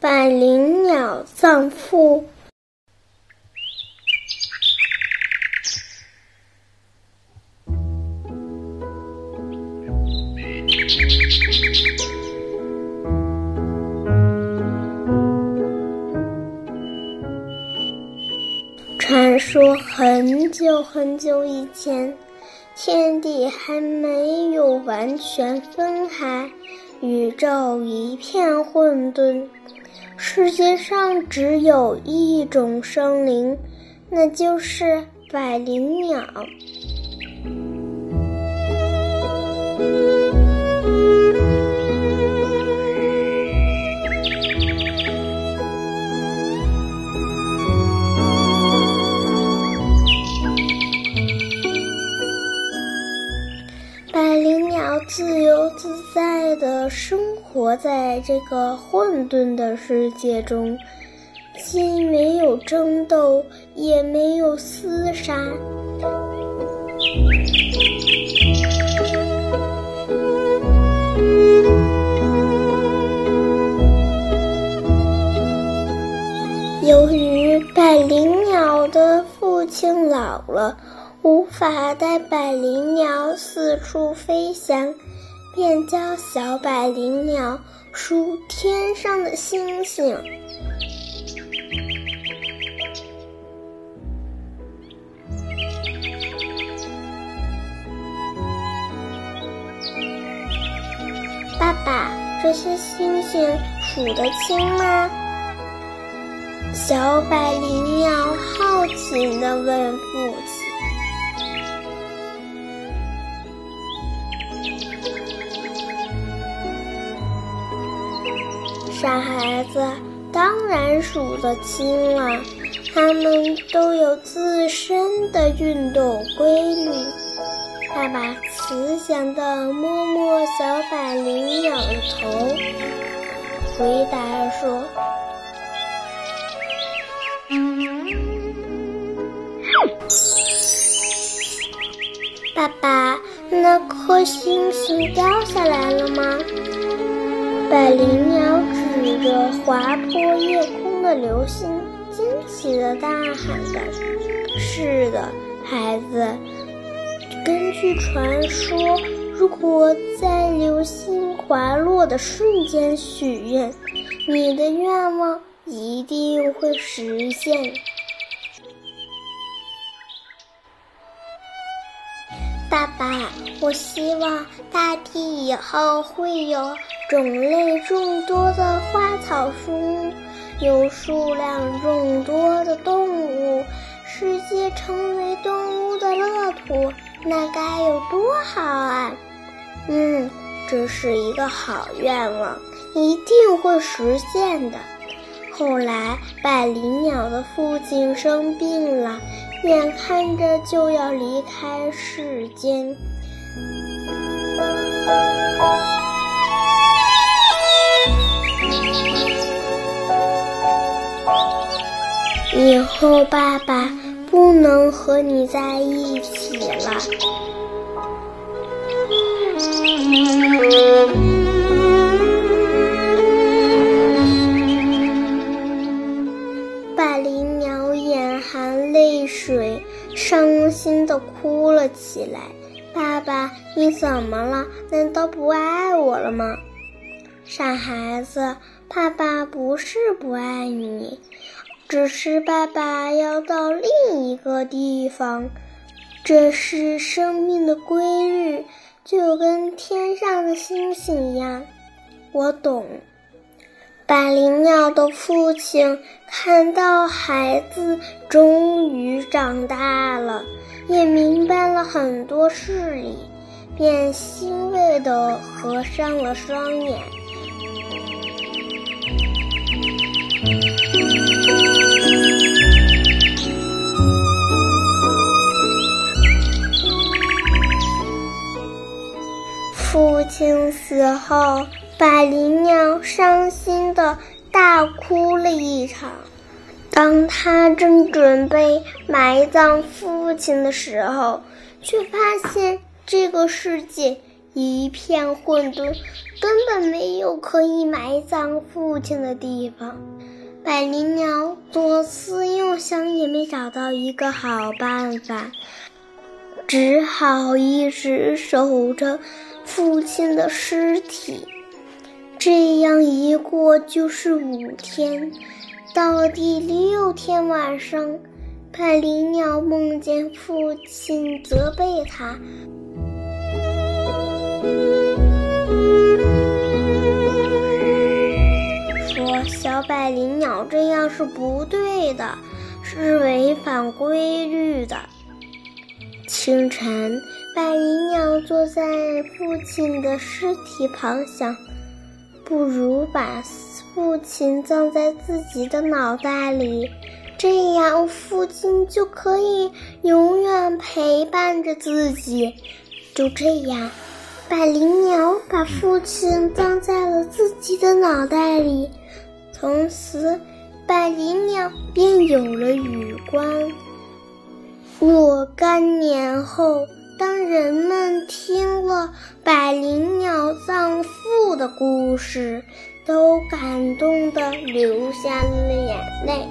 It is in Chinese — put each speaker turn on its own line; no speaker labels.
百灵鸟葬父。传说很久很久以前，天地还没有完全分开，宇宙一片混沌，世界上只有一种生灵，那就是百灵鸟。生活在这个混沌的世界中，既没有争斗，也没有厮杀。由于百灵鸟的父亲老了。无法带百灵鸟四处飞翔，便教小百灵鸟数天上的星星。爸爸，这些星星数得清吗？小百灵鸟好奇地问父亲。傻孩子，当然数得清了，它们都有自身的运动规律。爸爸慈祥地摸摸小百灵鸟的头，回答说：“爸爸，那颗星星掉下来了吗？”百灵鸟着划破夜空的流星，惊奇的大喊道：“是的，孩子。根据传说，如果在流星滑落的瞬间许愿，你的愿望一定会实现。”爸爸，我希望大地以后会有种类众多的花草树木，有数量众多的动物，世界成为动物的乐土，那该有多好啊！嗯，这是一个好愿望，一定会实现的。后来，百灵鸟的父亲生病了。眼看着就要离开世间，以后爸爸不能和你在一起了。哭了起来。爸爸，你怎么了？难道不爱我了吗？傻孩子，爸爸不是不爱你，只是爸爸要到另一个地方。这是生命的规律，就跟天上的星星一样。我懂。百灵鸟的父亲看到孩子终于长大了，也明白了很多事理，便欣慰地合上了双眼。父亲死后。百灵鸟伤心的大哭了一场。当他正准备埋葬父亲的时候，却发现这个世界一片混沌，根本没有可以埋葬父亲的地方。百灵鸟左思右想，也没找到一个好办法，只好一直守着父亲的尸体。这样一过就是五天，到了第六天晚上，百灵鸟梦见父亲责备他。小百灵鸟这样是不对的，是违反规律的。清晨，百灵鸟坐在父亲的尸体旁，想：不如把父亲葬在自己的脑袋里，这样父亲就可以永远陪伴着自己。就这样，百灵鸟把父亲葬在了自己的脑袋里。从此，百灵鸟便有了羽冠。若干年后，当人们听了百灵鸟葬父的故事，都感动得流下了眼泪。